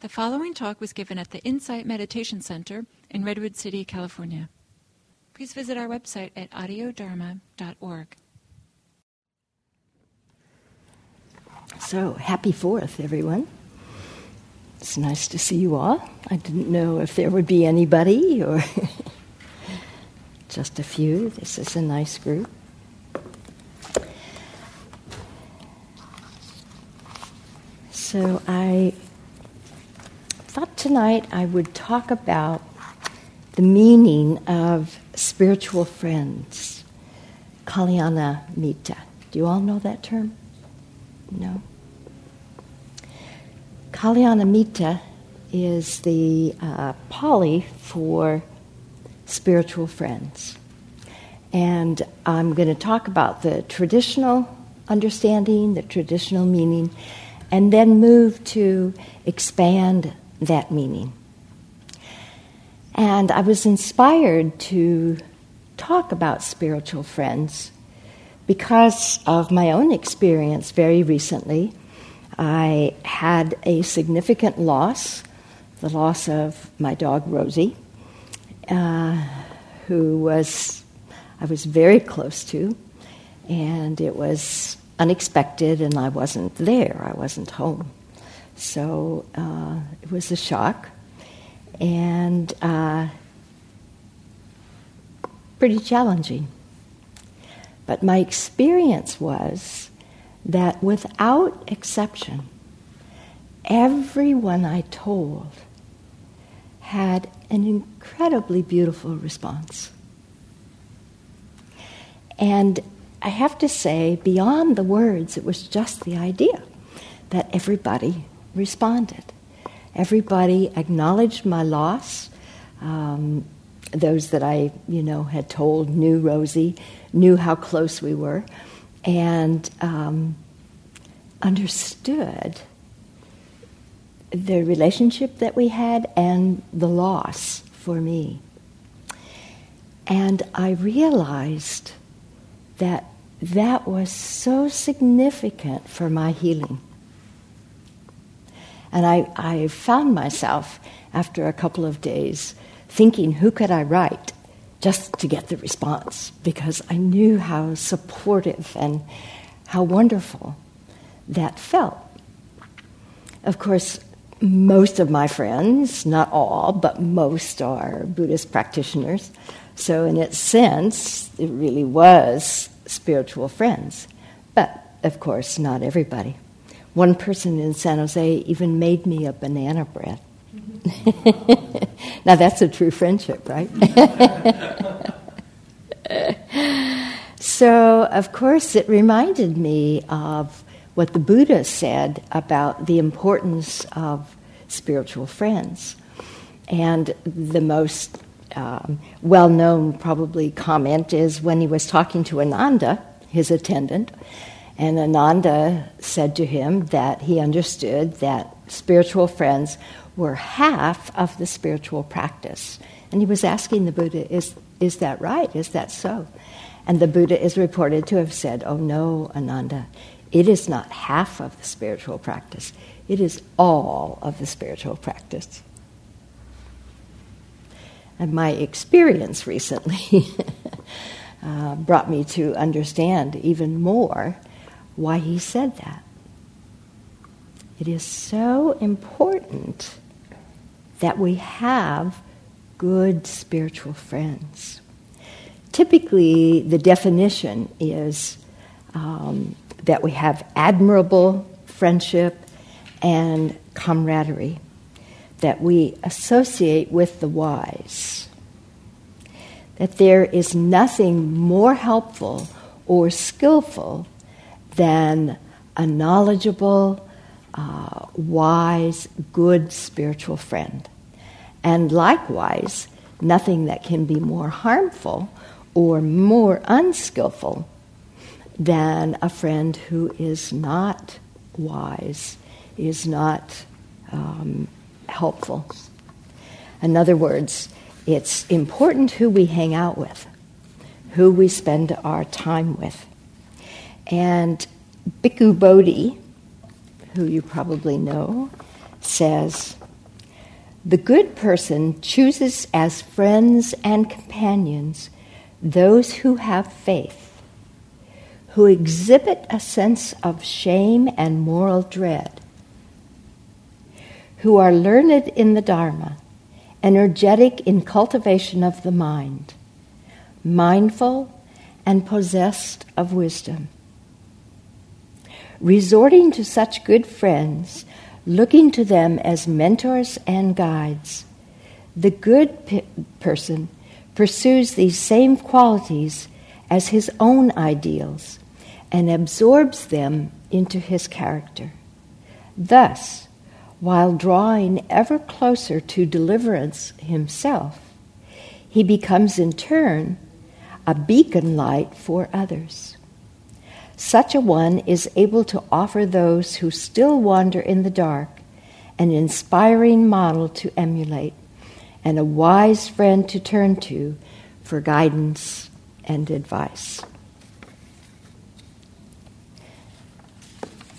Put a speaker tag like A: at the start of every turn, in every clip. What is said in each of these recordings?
A: The following talk was given at the Insight Meditation Center in Redwood City, California. Please visit our website at audiodharma.org.
B: So, happy 4th, everyone. It's nice to see you all. I didn't know if there would be anybody or just a few. This is a nice group. So, I tonight I would talk about the meaning of spiritual friends, Kalyana Mitta. Do you all know that term? No? Kalyana Mitta is the uh, Pali for spiritual friends. And I'm going to talk about the traditional understanding, the traditional meaning, and then move to expand that meaning. And I was inspired to talk about spiritual friends because of my own experience very recently. I had a significant loss, the loss of my dog Rosie, uh, who was I was very close to, and it was unexpected, and I wasn't there. I wasn't home. So uh, it was a shock and uh, pretty challenging. But my experience was that without exception, everyone I told had an incredibly beautiful response. And I have to say, beyond the words, it was just the idea that everybody responded. Everybody acknowledged my loss. Um, those that I, you know, had told knew Rosie, knew how close we were, and um, understood the relationship that we had and the loss for me. And I realized that that was so significant for my healing. And I, I found myself after a couple of days thinking, who could I write just to get the response? Because I knew how supportive and how wonderful that felt. Of course, most of my friends, not all, but most are Buddhist practitioners. So, in its sense, it really was spiritual friends. But, of course, not everybody. One person in San Jose even made me a banana bread. now that's a true friendship, right? so, of course, it reminded me of what the Buddha said about the importance of spiritual friends. And the most um, well known, probably, comment is when he was talking to Ananda, his attendant, and Ananda said to him that he understood that spiritual friends were half of the spiritual practice. And he was asking the Buddha, is, is that right? Is that so? And the Buddha is reported to have said, Oh no, Ananda, it is not half of the spiritual practice, it is all of the spiritual practice. And my experience recently uh, brought me to understand even more why he said that. It is so important that we have good spiritual friends. Typically, the definition is um, that we have admirable friendship and camaraderie, that we associate with the wise, that there is nothing more helpful or skillful than a knowledgeable, uh, wise, good spiritual friend. And likewise, nothing that can be more harmful or more unskillful than a friend who is not wise, is not um, helpful. In other words, it's important who we hang out with, who we spend our time with. And Bhikkhu Bodhi, who you probably know, says, The good person chooses as friends and companions those who have faith, who exhibit a sense of shame and moral dread, who are learned in the Dharma, energetic in cultivation of the mind, mindful and possessed of wisdom. Resorting to such good friends, looking to them as mentors and guides, the good p- person pursues these same qualities as his own ideals and absorbs them into his character. Thus, while drawing ever closer to deliverance himself, he becomes in turn a beacon light for others. Such a one is able to offer those who still wander in the dark an inspiring model to emulate and a wise friend to turn to for guidance and advice.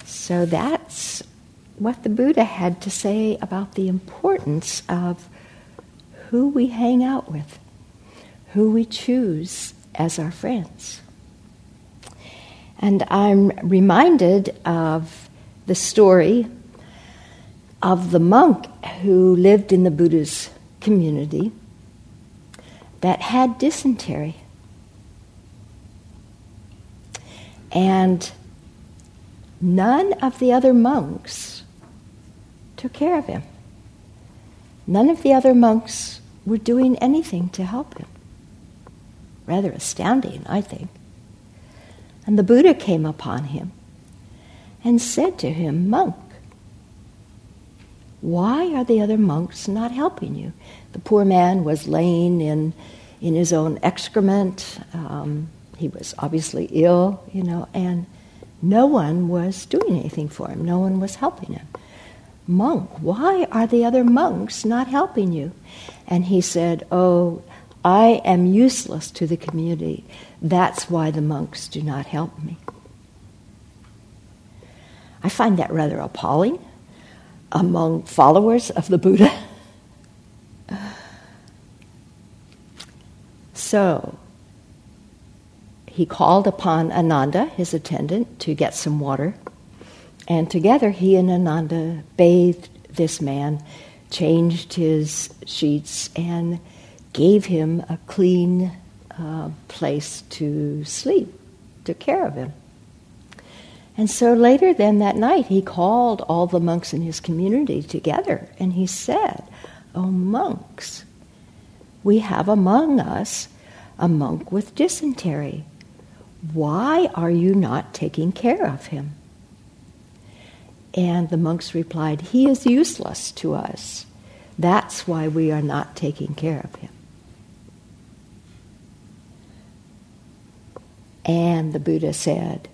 B: So that's what the Buddha had to say about the importance of who we hang out with, who we choose as our friends. And I'm reminded of the story of the monk who lived in the Buddha's community that had dysentery. And none of the other monks took care of him. None of the other monks were doing anything to help him. Rather astounding, I think. And the Buddha came upon him and said to him, Monk, why are the other monks not helping you? The poor man was laying in, in his own excrement. Um, he was obviously ill, you know, and no one was doing anything for him. No one was helping him. Monk, why are the other monks not helping you? And he said, Oh, I am useless to the community. That's why the monks do not help me. I find that rather appalling among followers of the Buddha. So, he called upon Ananda, his attendant, to get some water. And together he and Ananda bathed this man, changed his sheets, and gave him a clean uh, place to sleep, took care of him. And so later then that night, he called all the monks in his community together and he said, Oh, monks, we have among us a monk with dysentery. Why are you not taking care of him? And the monks replied, He is useless to us. That's why we are not taking care of him. And the Buddha said,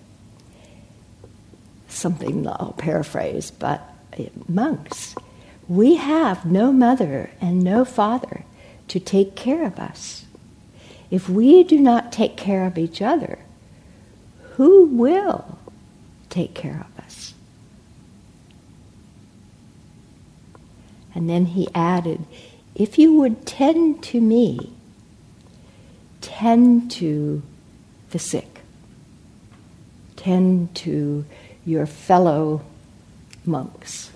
B: something I'll paraphrase, but uh, monks, we have no mother and no father to take care of us. If we do not take care of each other, who will take care of us? And then he added, If you would tend to me, tend to the sick, tend to your fellow monks.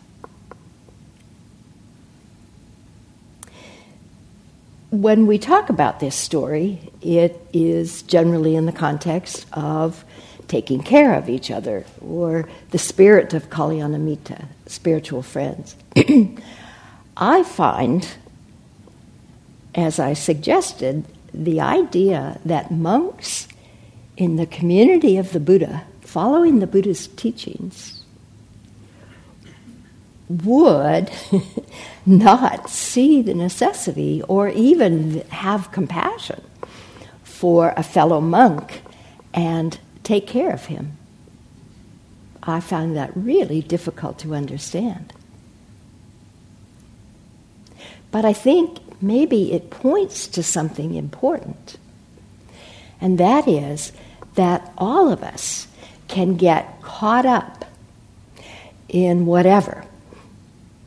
B: When we talk about this story, it is generally in the context of taking care of each other or the spirit of Kalyanamitta, spiritual friends. I find, as I suggested, the idea that monks in the community of the Buddha following the Buddha's teachings would not see the necessity or even have compassion for a fellow monk and take care of him. I found that really difficult to understand. But I think maybe it points to something important, and that is that all of us can get caught up in whatever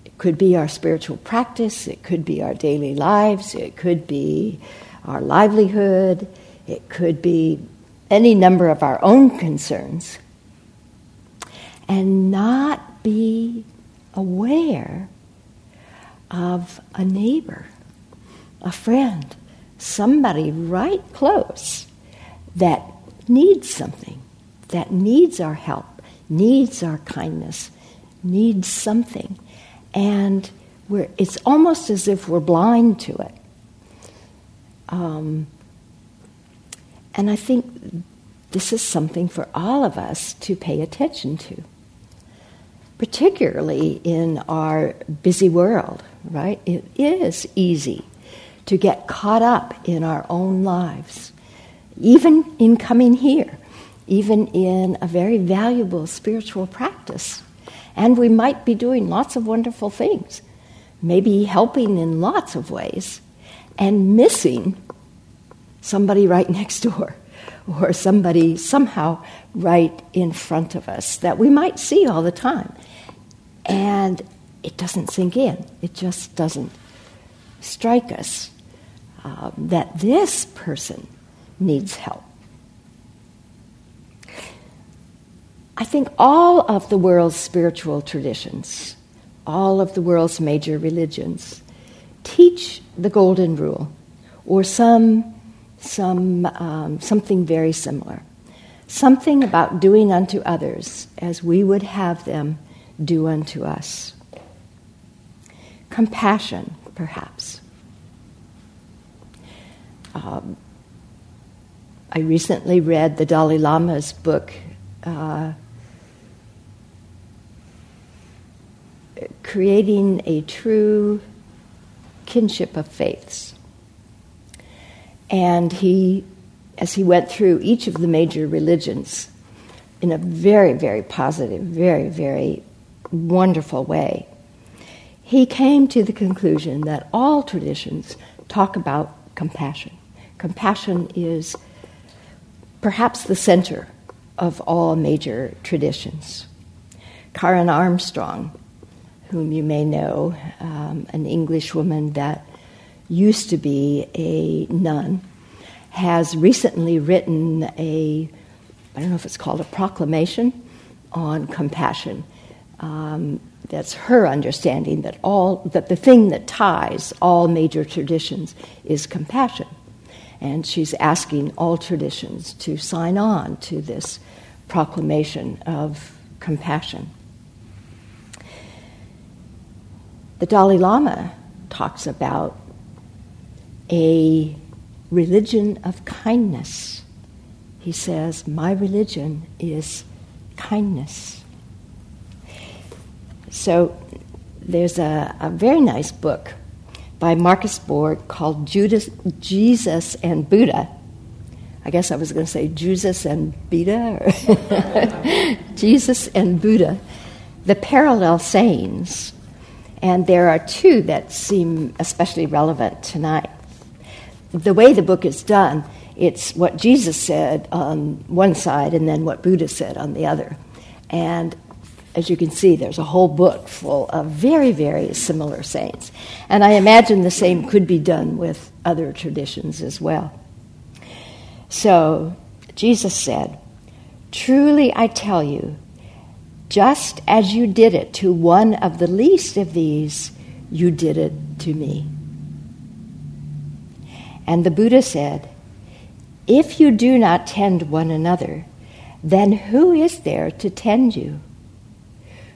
B: It could be our spiritual practice, it could be our daily lives, it could be our livelihood, it could be any number of our own concerns. And not be aware of a neighbor, a friend, somebody right close that needs something, that needs our help, needs our kindness, needs something. And it's almost as if we're blind to it. Um, and I think this is something for all of us to pay attention to, particularly in our busy world, right? It is easy to get caught up in our own lives, even in coming here, even in a very valuable spiritual practice. And we might be doing lots of wonderful things, maybe helping in lots of ways, and missing somebody right next door or somebody somehow right in front of us that we might see all the time. And it doesn't sink in, it just doesn't strike us uh, that this person needs help. I think all of the world's spiritual traditions, all of the world's major religions, teach the Golden Rule or some, some, um, something very similar. Something about doing unto others as we would have them do unto us. Compassion, perhaps. Um, I recently read the Dalai Lama's book, uh, Creating a True Kinship of Faiths. And he, as he went through each of the major religions in a very, very positive, very, very wonderful way, he came to the conclusion that all traditions talk about compassion. Compassion is perhaps the center of all major traditions. Karen Armstrong, whom you may know, um, an English woman that used to be a nun, has recently written a, I don't know if it's called a proclamation on compassion. Um, that's her understanding that all that the thing that ties all major traditions is compassion. And she's asking all traditions to sign on to this proclamation of compassion. The Dalai Lama talks about a religion of kindness. He says, My religion is kindness. So there's a, a very nice book by Marcus Borg called Judas, Jesus and Buddha. I guess I was going to say Jesus and Buddha, Jesus and Buddha, the parallel sayings. And there are two that seem especially relevant tonight. The way the book is done, it's what Jesus said on one side and then what Buddha said on the other. And as you can see, there's a whole book full of very, very similar sayings. And I imagine the same could be done with other traditions as well. So, Jesus said, Truly I tell you, just as you did it to one of the least of these, you did it to me. And the Buddha said, If you do not tend one another, then who is there to tend you?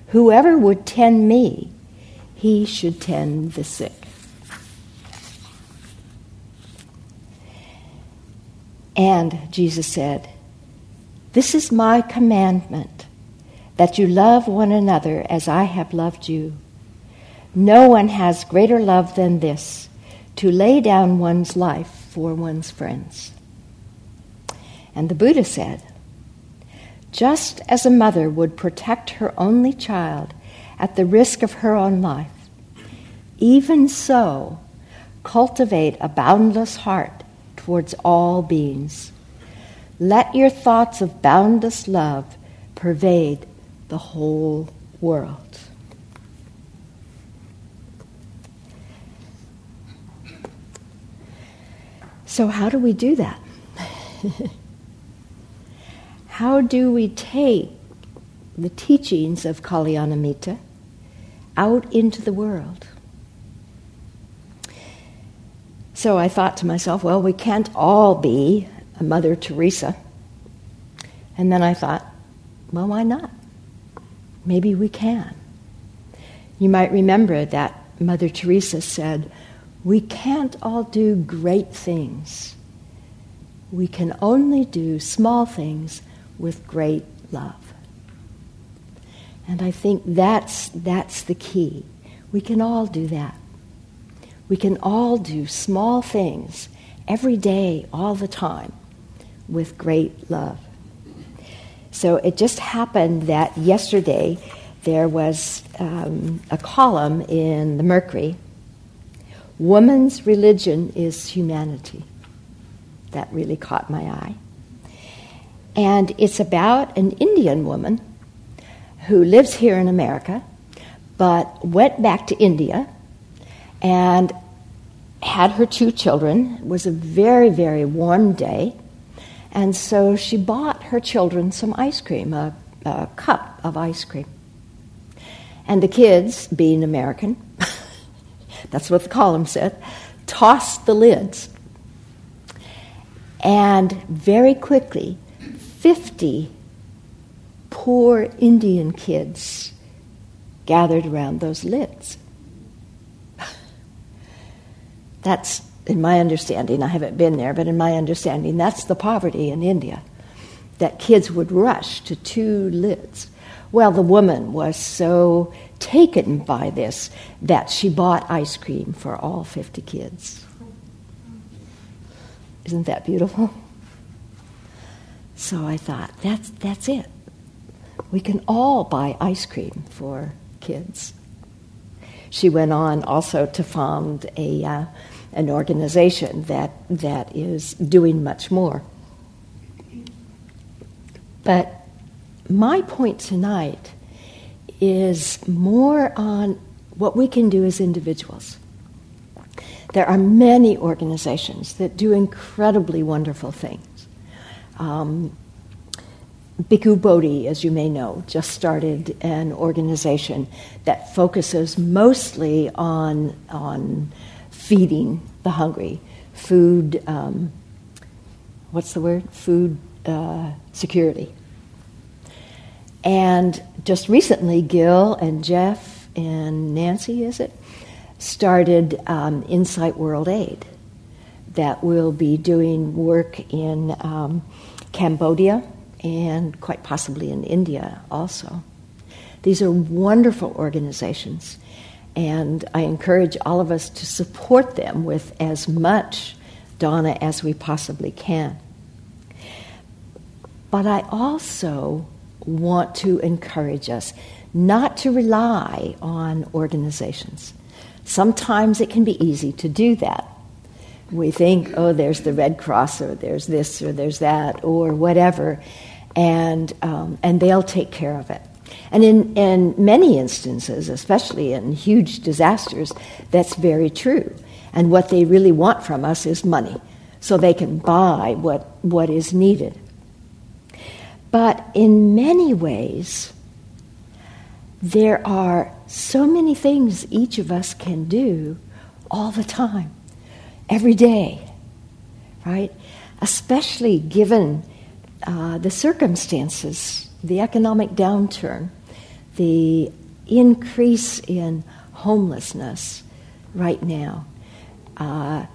B: Whoever would tend me, he should tend the sick. And Jesus said, This is my commandment, that you love one another as I have loved you. No one has greater love than this, to lay down one's life for one's friends. And the Buddha said, just as a mother would protect her only child at the risk of her own life, even so, cultivate a boundless heart towards all beings. Let your thoughts of boundless love pervade the whole world. So, how do we do that? how do we take the teachings of Kalyanamitta out into the world? So I thought to myself, well, we can't all be a Mother Teresa. And then I thought, well, why not? Maybe we can. You might remember that Mother Teresa said, we can't all do great things. We can only do small things with great love. And I think that's, that's the key. We can all do that. We can all do small things every day, all the time, with great love. So it just happened that yesterday there was um, a column in the Mercury Woman's Religion is Humanity. That really caught my eye. And it's about an Indian woman who lives here in America but went back to India and had her two children. It was a very, very warm day. And so she bought her children some ice cream, a, a cup of ice cream. And the kids, being American, that's what the column said, tossed the lids. And very quickly, 50 poor Indian kids gathered around those lids. That's, in my understanding, I haven't been there, but in my understanding, that's the poverty in India. That kids would rush to two lids. Well, the woman was so taken by this that she bought ice cream for all 50 kids. Isn't that beautiful? So I thought, that's, that's it. We can all buy ice cream for kids. She went on also to found a, uh, an organization that, that is doing much more. But my point tonight is more on what we can do as individuals. There are many organizations that do incredibly wonderful things. Um, Bhikkhu Bodhi, as you may know, just started an organization that focuses mostly on, on feeding the hungry, food, um, what's the word? Food uh, security. And just recently, Gil and Jeff and Nancy, is it, started um, Insight World Aid that will be doing work in um, Cambodia and quite possibly in India also. These are wonderful organizations, and I encourage all of us to support them with as much dana as we possibly can. But I also want to encourage us not to rely on organizations. Sometimes it can be easy to do that. We think, oh, there's the Red Cross, or there's this, or there's that, or whatever, and, um, and they'll take care of it. And in, in many instances, especially in huge disasters, that's very true. And what they really want from us is money, so they can buy what, what is needed. But in many ways, there are so many things each of us can do all the time, every day, right? Especially given uh, the circumstances, the economic downturn, the increase in homelessness right now, uh,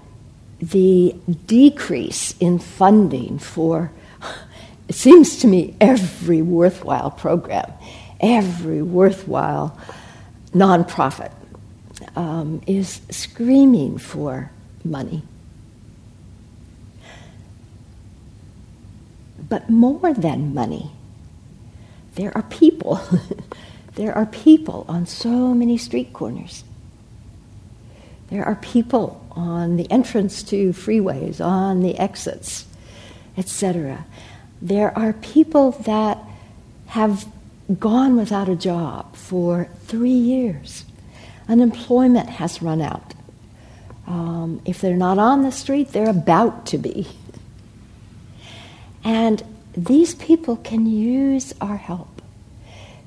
B: the decrease in funding for it seems to me every worthwhile program, every worthwhile nonprofit um, is screaming for money. But more than money, there are people. there are people on so many street corners. There are people on the entrance to freeways, on the exits, etc there are people that have gone without a job for three years. Unemployment has run out. Um, if they're not on the street, they're about to be. And these people can use our help.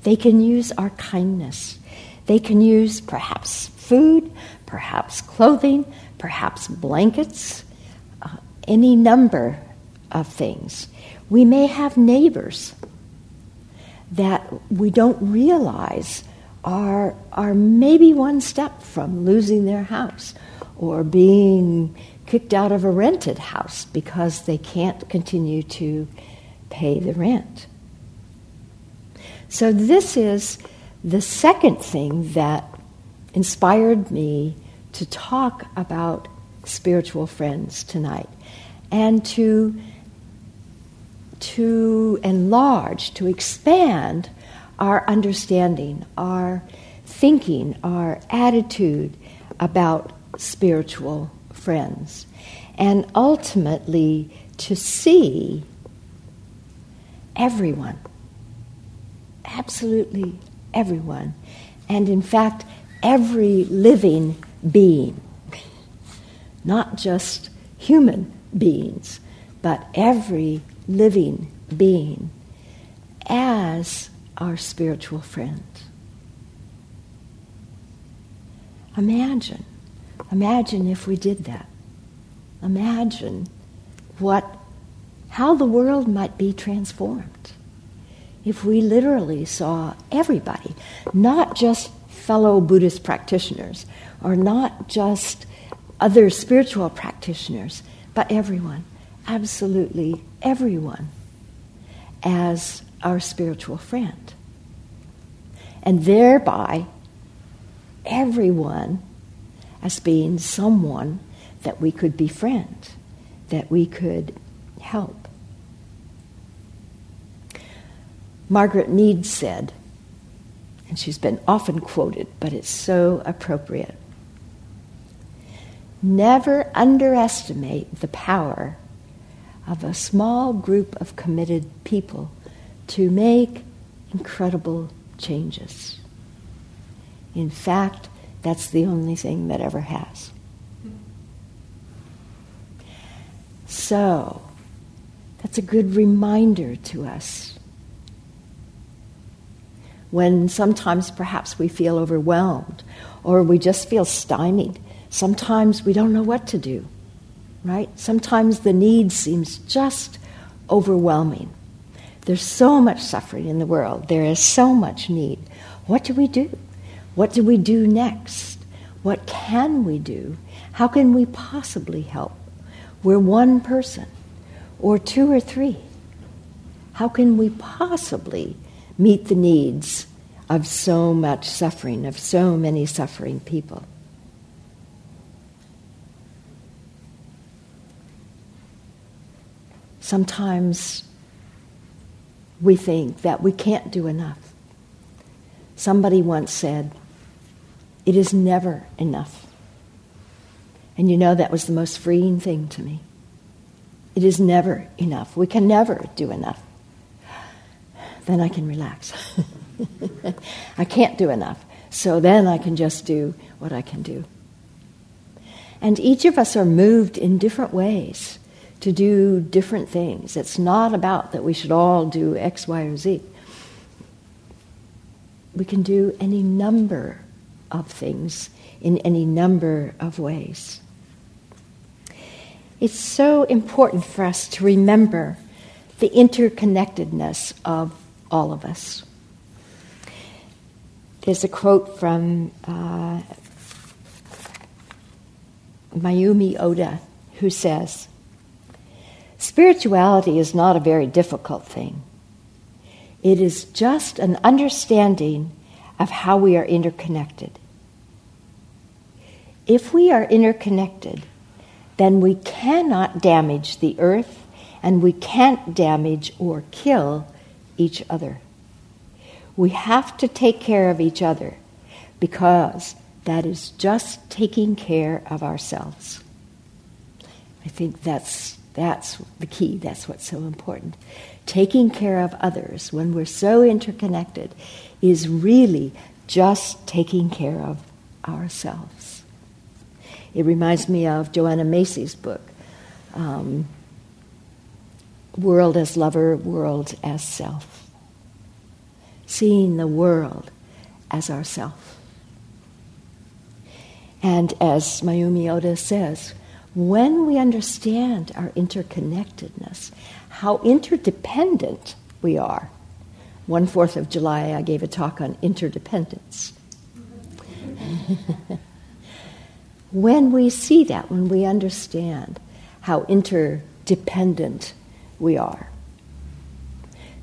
B: They can use our kindness. They can use perhaps food, perhaps clothing, perhaps blankets, uh, any number of things. We may have neighbors that we don't realize are, are maybe one step from losing their house or being kicked out of a rented house because they can't continue to pay the rent. So, this is the second thing that inspired me to talk about spiritual friends tonight and to, to enlarge, to expand our understanding, our thinking, our attitude about spiritual friends, and ultimately to see everyone, absolutely everyone, and in fact, every living being, not just human beings, but every living being as our spiritual friend. Imagine, imagine if we did that. Imagine what, how the world might be transformed if we literally saw everybody, not just fellow Buddhist practitioners, or not just other spiritual practitioners, but everyone, absolutely everyone, as our spiritual friend. And thereby, everyone as being someone that we could befriend, that we could help. Margaret Mead said, and she's been often quoted, but it's so appropriate. Never underestimate the power of a small group of committed people to make incredible changes. In fact, that's the only thing that ever has. So, that's a good reminder to us. When sometimes perhaps we feel overwhelmed or we just feel stymied, sometimes we don't know what to do, right? Sometimes the need seems just overwhelming. There's so much suffering in the world, there is so much need. What do we do? What do we do next? What can we do? How can we possibly help? We're one person, or two or three. How can we possibly meet the needs of so much suffering, of so many suffering people? Sometimes we think that we can't do enough. Somebody once said, It is never enough. And you know, that was the most freeing thing to me. It is never enough. We can never do enough. Then I can relax. I can't do enough. So then I can just do what I can do. And each of us are moved in different ways to do different things. It's not about that we should all do X, Y, or Z. We can do any number of things in any number of ways. It's so important for us to remember the interconnectedness of all of us. There's a quote from uh, Mayumi Oda who says, Spirituality is not a very difficult thing. It is just an understanding of how we are interconnected. If we are interconnected, then we cannot damage the earth and we can't damage or kill each other. We have to take care of each other because that is just taking care of ourselves. I think that's, that's the key, that's what's so important. Taking care of others when we're so interconnected is really just taking care of ourselves. It reminds me of Joanna Macy's book, um, World as Lover, World as Self. Seeing the world as ourself. And as Mayumi Oda says, when we understand our interconnectedness, how interdependent we are. One Fourth of July, I gave a talk on interdependence. when we see that, when we understand how interdependent we are,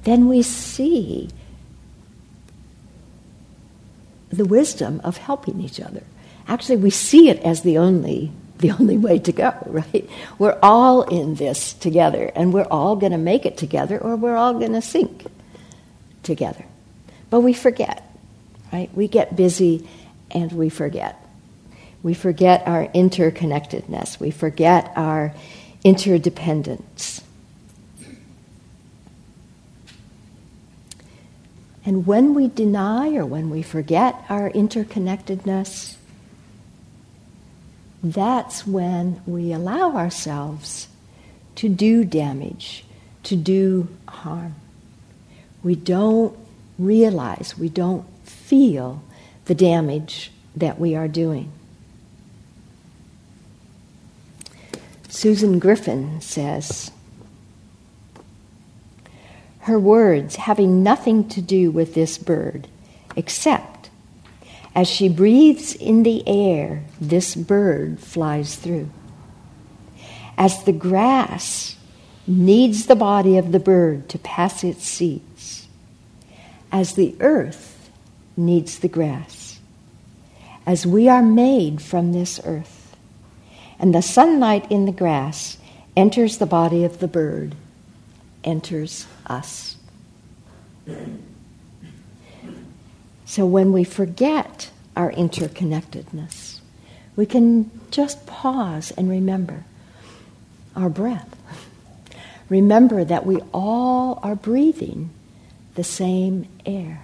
B: then we see the wisdom of helping each other. Actually, we see it as the only the only way to go, right? We're all in this together, and we're all going to make it together, or we're all going to sink together. But we forget, right? We get busy and we forget. We forget our interconnectedness, we forget our interdependence. And when we deny or when we forget our interconnectedness, that's when we allow ourselves to do damage, to do harm. We don't realize, we don't feel the damage that we are doing. Susan Griffin says, her words having nothing to do with this bird, except as she breathes in the air, this bird flies through. As the grass needs the body of the bird to pass its seeds, as the earth needs the grass, as we are made from this earth, and the sunlight in the grass enters the body of the bird, enters us. So when we forget our interconnectedness, we can just pause and remember our breath. Remember that we all are breathing the same air.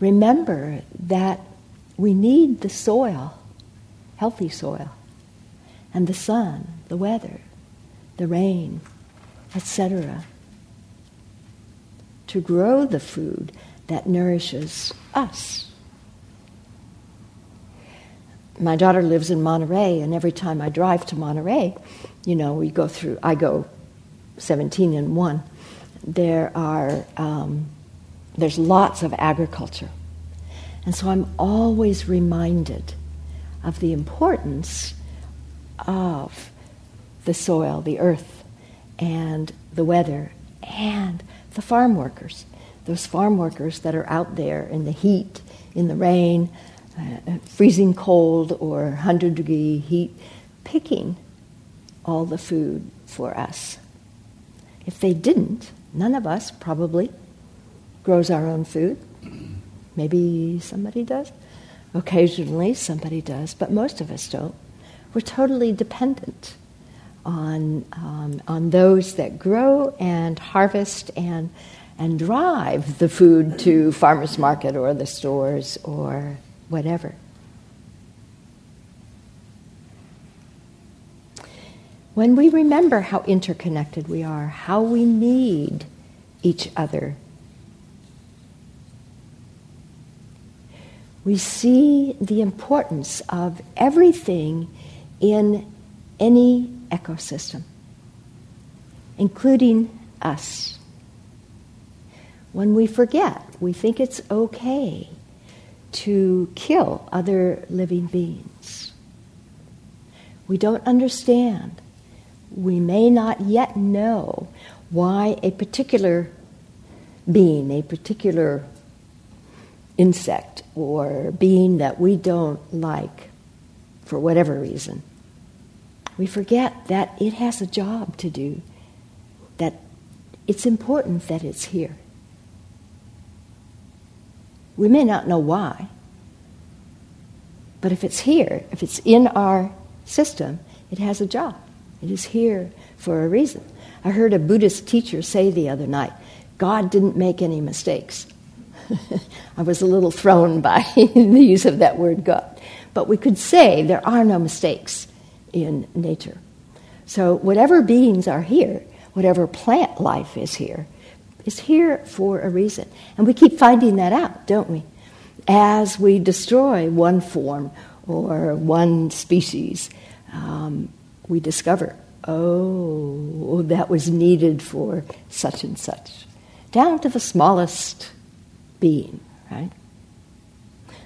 B: Remember that we need the soil, healthy soil, and the sun, the weather, the rain, etc., to grow the food that nourishes us. My daughter lives in Monterey, and every time I drive to Monterey, you know, we go through, I go 17 and 1. There are, um, there's lots of agriculture. And so I'm always reminded of the importance of the soil, the earth, and the weather, and the farm workers. Those farm workers that are out there in the heat, in the rain, uh, freezing cold, or 100 degree heat, picking all the food for us. If they didn't, none of us probably grows our own food. Maybe somebody does. Occasionally somebody does, but most of us don't. We're totally dependent on, um, on those that grow and harvest and, and drive the food to farmers market or the stores or whatever. When we remember how interconnected we are, how we need each other, we see the importance of everything in any ecosystem, including us. When we forget, we think it's okay to kill other living beings. We don't understand. We may not yet know why a particular being, a particular insect or being that we don't like for whatever reason, we forget that it has a job to do, that it's important that it's here. We may not know why, but if it's here, if it's in our system, it has a job. It is here for a reason. I heard a Buddhist teacher say the other night God didn't make any mistakes. I was a little thrown by the use of that word God. But we could say there are no mistakes in nature. So, whatever beings are here, whatever plant life is here, is here for a reason. And we keep finding that out, don't we? As we destroy one form or one species, um, we discover, oh, that was needed for such and such, down to the smallest being, right?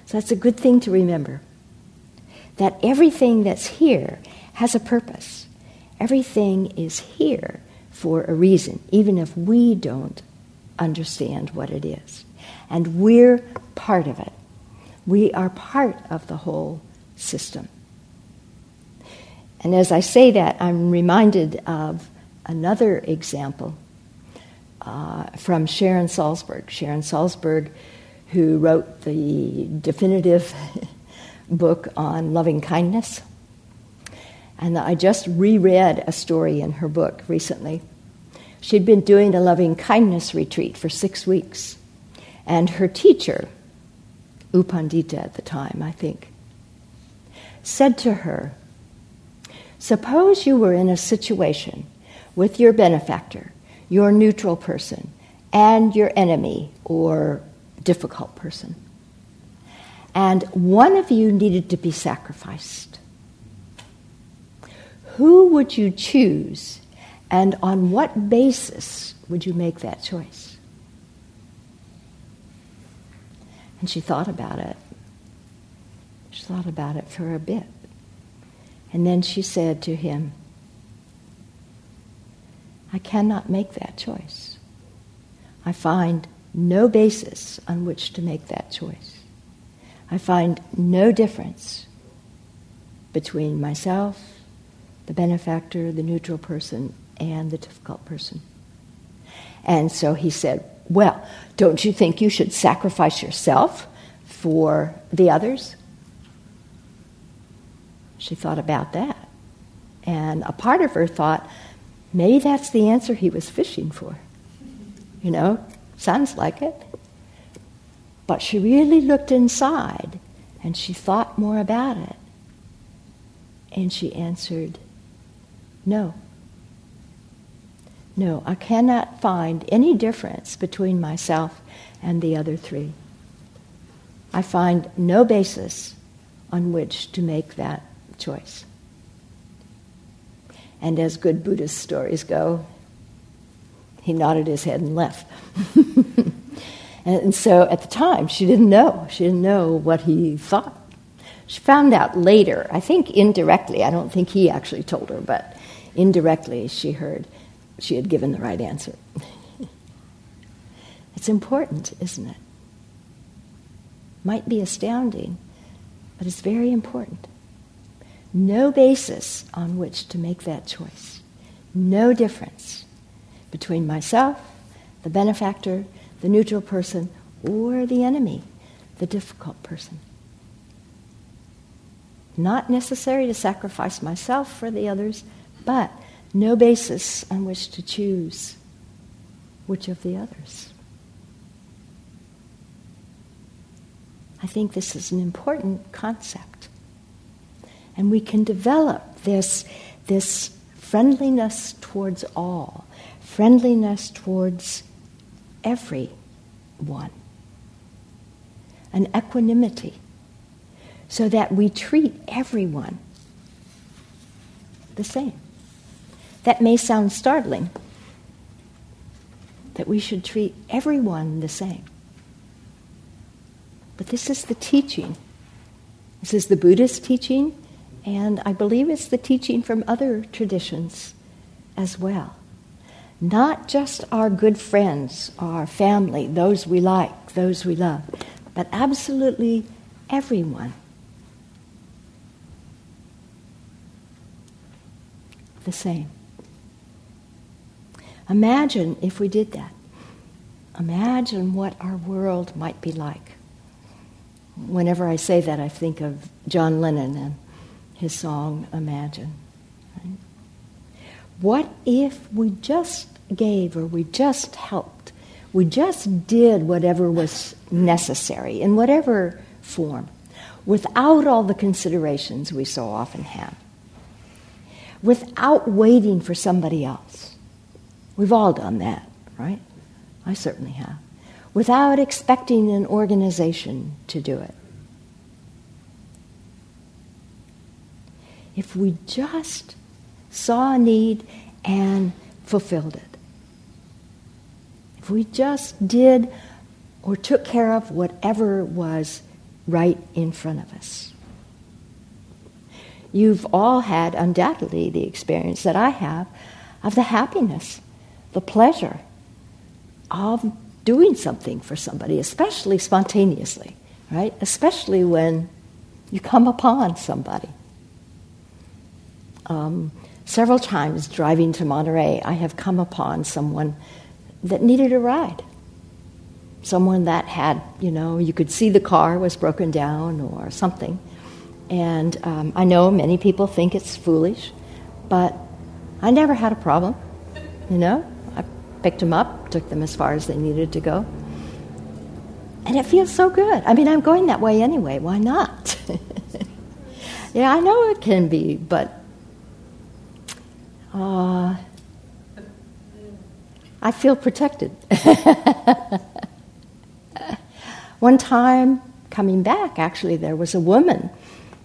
B: So that's a good thing to remember. That everything that's here has a purpose. Everything is here for a reason, even if we don't understand what it is. And we're part of it. We are part of the whole system. And as I say that, I'm reminded of another example uh, from Sharon Salzberg. Sharon Salzberg, who wrote the definitive book on loving kindness. And I just reread a story in her book recently. She'd been doing a loving kindness retreat for six weeks. And her teacher, U Pandita at the time, I think, said to her, Suppose you were in a situation with your benefactor, your neutral person, and your enemy or difficult person, and one of you needed to be sacrificed. Who would you choose, and on what basis would you make that choice? And she thought about it. She thought about it for a bit. And then she said to him, I cannot make that choice. I find no basis on which to make that choice. I find no difference between myself, the benefactor, the neutral person, and the difficult person. And so he said, Well, don't you think you should sacrifice yourself for the others? She thought about that. And a part of her thought, maybe that's the answer he was fishing for. You know, sounds like it. But she really looked inside and she thought more about it. And she answered, No. No, I cannot find any difference between myself and the other three. I find no basis on which to make that choice. And as good Buddhist stories go, he nodded his head and left. and so at the time, she didn't know. She didn't know what he thought. She found out later, I think indirectly, I don't think he actually told her, but indirectly she heard she had given the right answer. it's important, isn't it? Might be astounding, but it's very important no basis on which to make that choice. No difference between myself, the benefactor, the neutral person, or the enemy, the difficult person. Not necessary to sacrifice myself for the others, but no basis on which to choose which of the others. I think this is an important concept. And we can develop this, this friendliness towards all, friendliness towards everyone, an equanimity, so that we treat everyone the same. That may sound startling, that we should treat everyone the same. But this is the teaching. This is the Buddhist teaching. And I believe it's the teaching from other traditions as well. Not just our good friends, our family, those we like, those we love, but absolutely everyone. The same. Imagine if we did that. Imagine what our world might be like. Whenever I say that, I think of John Lennon and his song Imagine. Right? What if we just gave or we just helped we just did whatever was necessary in whatever form without all the considerations we so often have, without waiting for somebody else. We've all done that, right? I certainly have. Without expecting an organization to do it. If we just saw a need and fulfilled it. If we just did or took care of whatever was right in front of us. You've all had undoubtedly the experience that I have of the happiness, the pleasure of doing something for somebody, especially spontaneously, right? Especially when you come upon somebody. Um, several times driving to Monterey, I have come upon someone that needed a ride. Someone that had, you know, you could see the car was broken down or something. And um, I know many people think it's foolish, but I never had a problem, you know? I picked them up, took them as far as they needed to go. And it feels so good. I mean, I'm going that way anyway. Why not? yeah, I know it can be, but uh, I feel protected. One time coming back, actually, there was a woman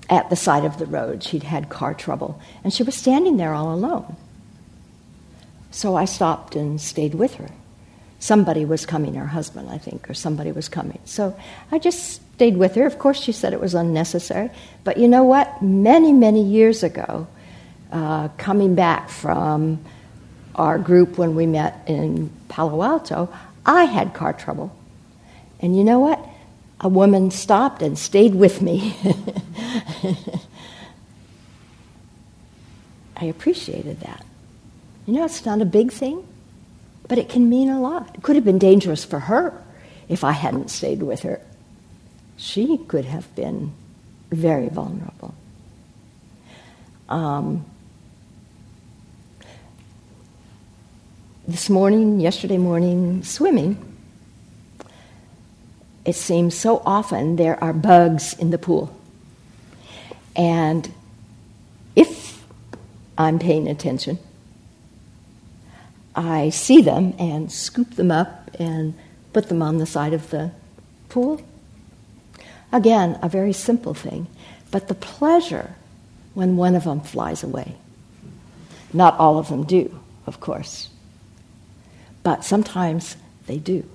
B: at the side of the road. She'd had car trouble, and she was standing there all alone. So I stopped and stayed with her. Somebody was coming, her husband, I think, or somebody was coming. So I just stayed with her. Of course, she said it was unnecessary. But you know what? Many, many years ago, uh, coming back from our group when we met in Palo Alto, I had car trouble. And you know what? A woman stopped and stayed with me. I appreciated that. You know, it's not a big thing, but it can mean a lot. It could have been dangerous for her if I hadn't stayed with her. She could have been very vulnerable. Um, this morning, yesterday morning, swimming, it seems so often there are bugs in the pool. And if I'm paying attention, I see them and scoop them up and put them on the side of the pool. Again, a very simple thing, but the pleasure when one of them flies away. Not all of them do, of course. But sometimes they do.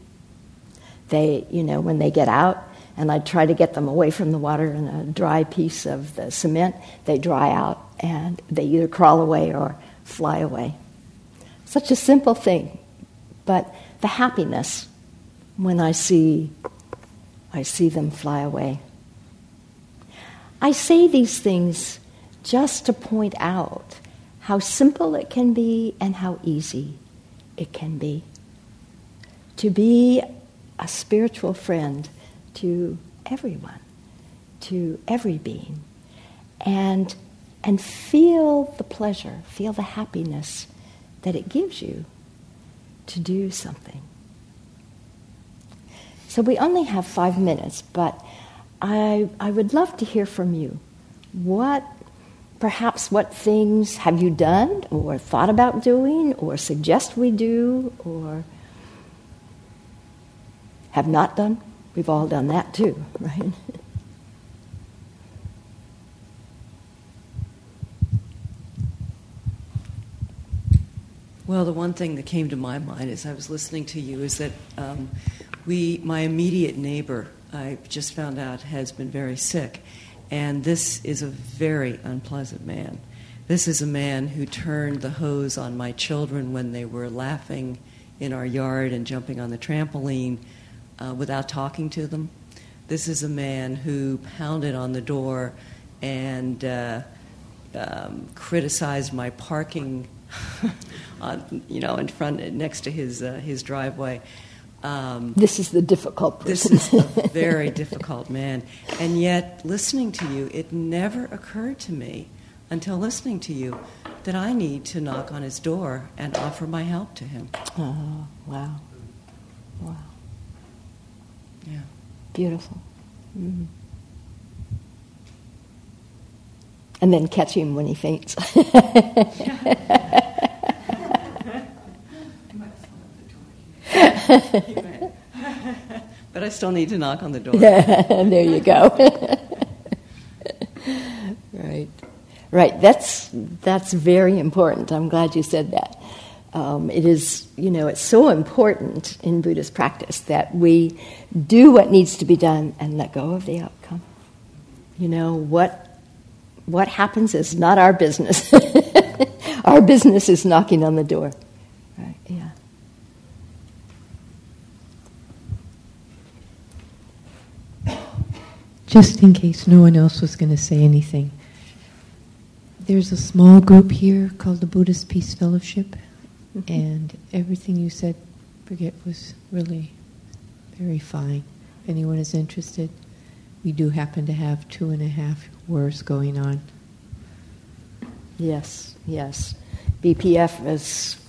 B: They, you know, when they get out, and I try to get them away from the water in a dry piece of the cement, they dry out and they either crawl away or fly away. Such a simple thing, but the happiness when I see I see them fly away. I say these things just to point out how simple it can be and how easy it can be. To be a spiritual friend to everyone, to every being, and, and feel the pleasure, feel the happiness that it gives you to do something. So we only have five minutes, but I, I would love to hear from you. What perhaps what things have you done or thought about doing or suggest we do or have not done? We've all done that too, right?
C: Well, the one thing that came to my mind as I was listening to you is that um, we, my immediate neighbor, I just found out, has been very sick. And this is a very unpleasant man. This is a man who turned the hose on my children when they were laughing in our yard and jumping on the trampoline uh, without talking to them. This is a man who pounded on the door and uh, um, criticized my parking, on, you know, in front next to his uh, his driveway.
B: Um, this is the difficult
C: person. This is a very difficult man. And yet, listening to you, it never occurred to me until listening to you that I need to knock on his door and offer my help to him.
B: Oh, wow. Wow.
C: Yeah.
B: Beautiful. Mm. And then catch him when he faints.
C: but I still need to knock on the door.
B: there you go. right, right. That's that's very important. I'm glad you said that. Um, it is, you know, it's so important in Buddhist practice that we do what needs to be done and let go of the outcome. You know what what happens is not our business. our business is knocking on the door. Right? Yeah.
D: Just in case no one else was going to say anything, there's a small group here called the Buddhist Peace Fellowship, mm-hmm. and everything you said, Brigitte, was really very fine. If anyone is interested, we do happen to have two and a half wars going on.
B: Yes, yes. BPF is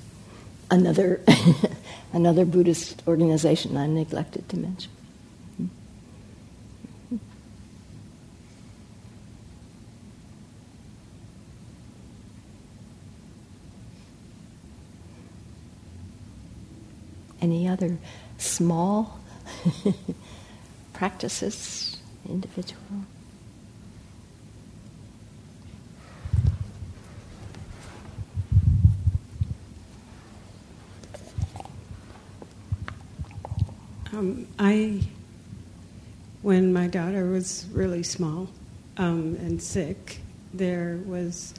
B: another another Buddhist organization I neglected to mention. Any other small practices, individual?
E: Um, I, when my daughter was really small um, and sick, there was,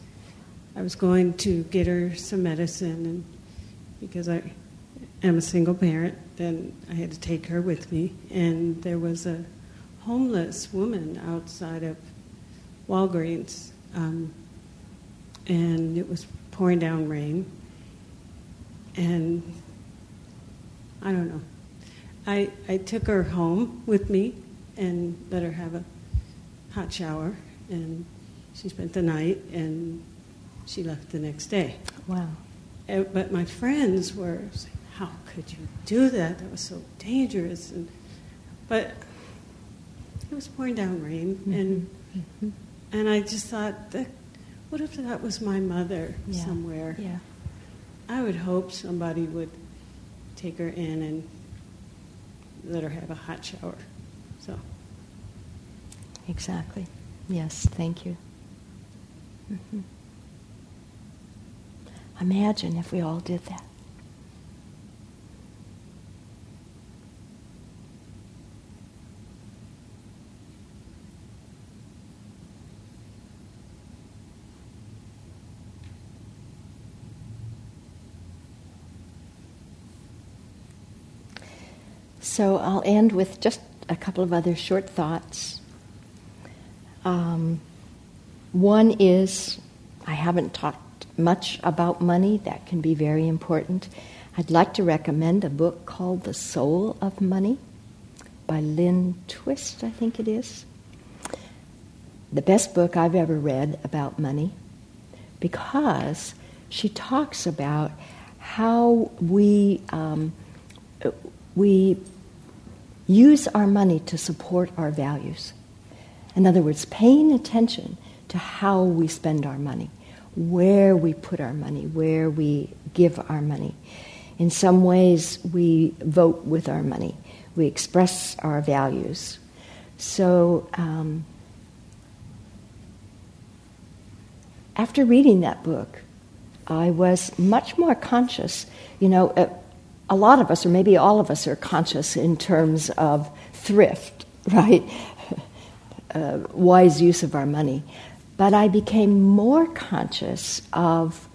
E: I was going to get her some medicine, and because I am a single parent, then I had to take her with me, and there was a homeless woman outside of Walgreens, um, and it was pouring down rain, and I don't know. I, I took her home with me and let her have a hot shower, and she spent the night, and she left the next day.
B: Wow.
E: And, uh, but my friends were saying, How could you do that? That was so dangerous. And, but it was pouring down rain, mm-hmm. and, mm-hmm. and I just thought, that, What if that was my mother
B: yeah.
E: somewhere?
B: Yeah.
E: I would hope somebody would take her in and let her have a hot shower. So.
B: Exactly. Yes, thank you. Mm-hmm. Imagine if we all did that. So I'll end with just a couple of other short thoughts. Um, one is I haven't talked much about money, that can be very important. I'd like to recommend a book called The Soul of Money by Lynn Twist, I think it is. The best book I've ever read about money because she talks about how we, um, we use our money to support our values. In other words, paying attention to how we spend our money, where we put our money, where we give our money. In some ways, we vote with our money, we express our values. So, um, after reading that book, I was much more conscious. You know, a lot of us, or maybe all of us, are conscious in terms of thrift, right? uh, wise use of our money. But I became more conscious of,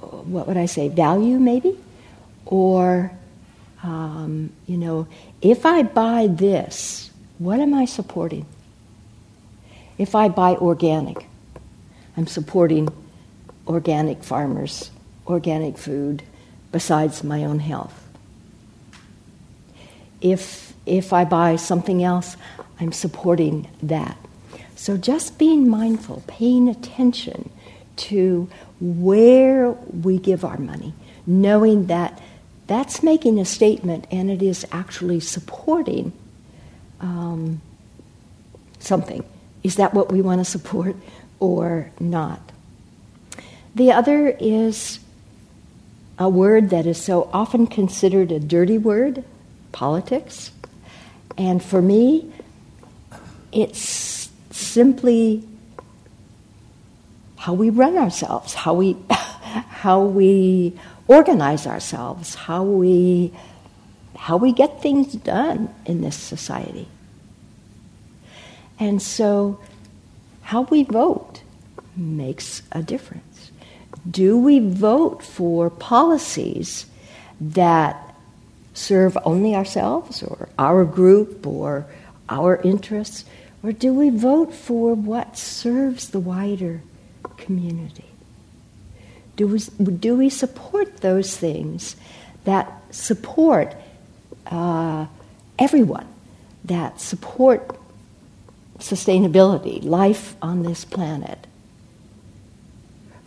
B: what would I say, value maybe? Or, um, you know, if I buy this, what am I supporting? If I buy organic, I'm supporting organic farmers, organic food, besides my own health. If, if I buy something else, I'm supporting that. So just being mindful, paying attention to where we give our money, knowing that that's making a statement and it is actually supporting um, something. Is that what we want to support or not? The other is a word that is so often considered a dirty word politics. And for me, it's simply how we run ourselves, how we, how we organize ourselves, how we, how we get things done in this society. And so, how we vote makes a difference. Do we vote for policies that serve only ourselves or our group or our interests? Or do we vote for what serves the wider community? Do we, do we support those things that support uh, everyone, that support sustainability, life on this planet,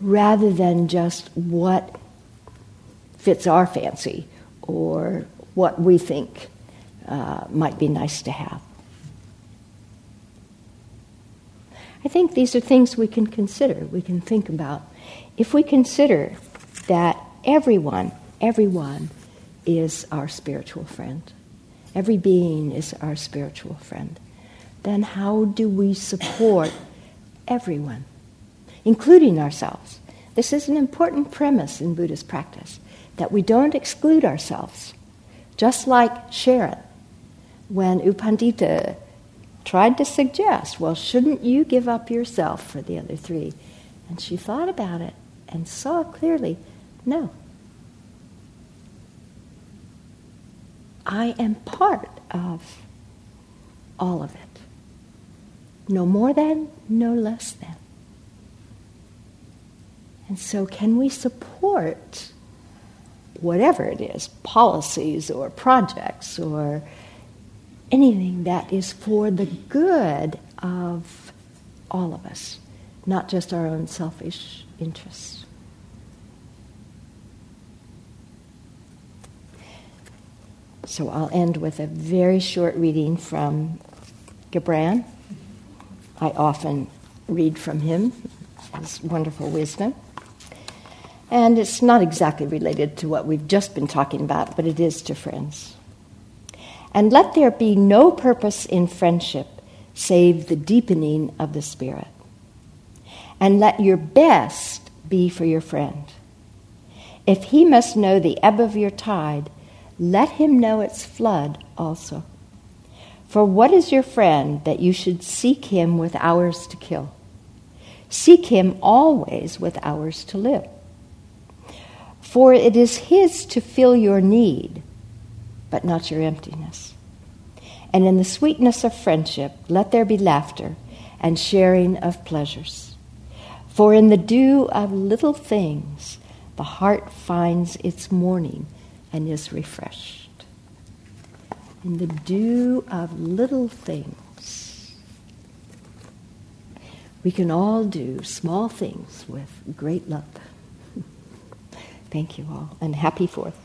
B: rather than just what fits our fancy or what we think uh, might be nice to have? I think these are things we can consider, we can think about. If we consider that everyone, everyone is our spiritual friend, every being is our spiritual friend, then how do we support everyone, including ourselves? This is an important premise in Buddhist practice that we don't exclude ourselves. Just like Sharon, when U Pandita tried to suggest, well, shouldn't you give up yourself for the other three? And she thought about it and saw clearly, no. I am part of all of it. No more than, no less than. And so, can we support whatever it is policies or projects or anything that is for the good of all of us, not just our own selfish interests. So I'll end with a very short reading from Gibran. I often read from him, his wonderful wisdom. And it's not exactly related to what we've just been talking about, but it is to friends. And let there be no purpose in friendship save the deepening of the Spirit. And let your best be for your friend. If he must know the ebb of your tide, let him know its flood also. For what is your friend that you should seek him with hours to kill? Seek him always with hours to live. For it is his to fill your need but not your emptiness. And in the sweetness of friendship, let there be laughter and sharing of pleasures. For in the dew of little things, the heart finds its morning and is refreshed. In the dew of little things, we can all do small things with great love. Thank you all, and happy Fourth.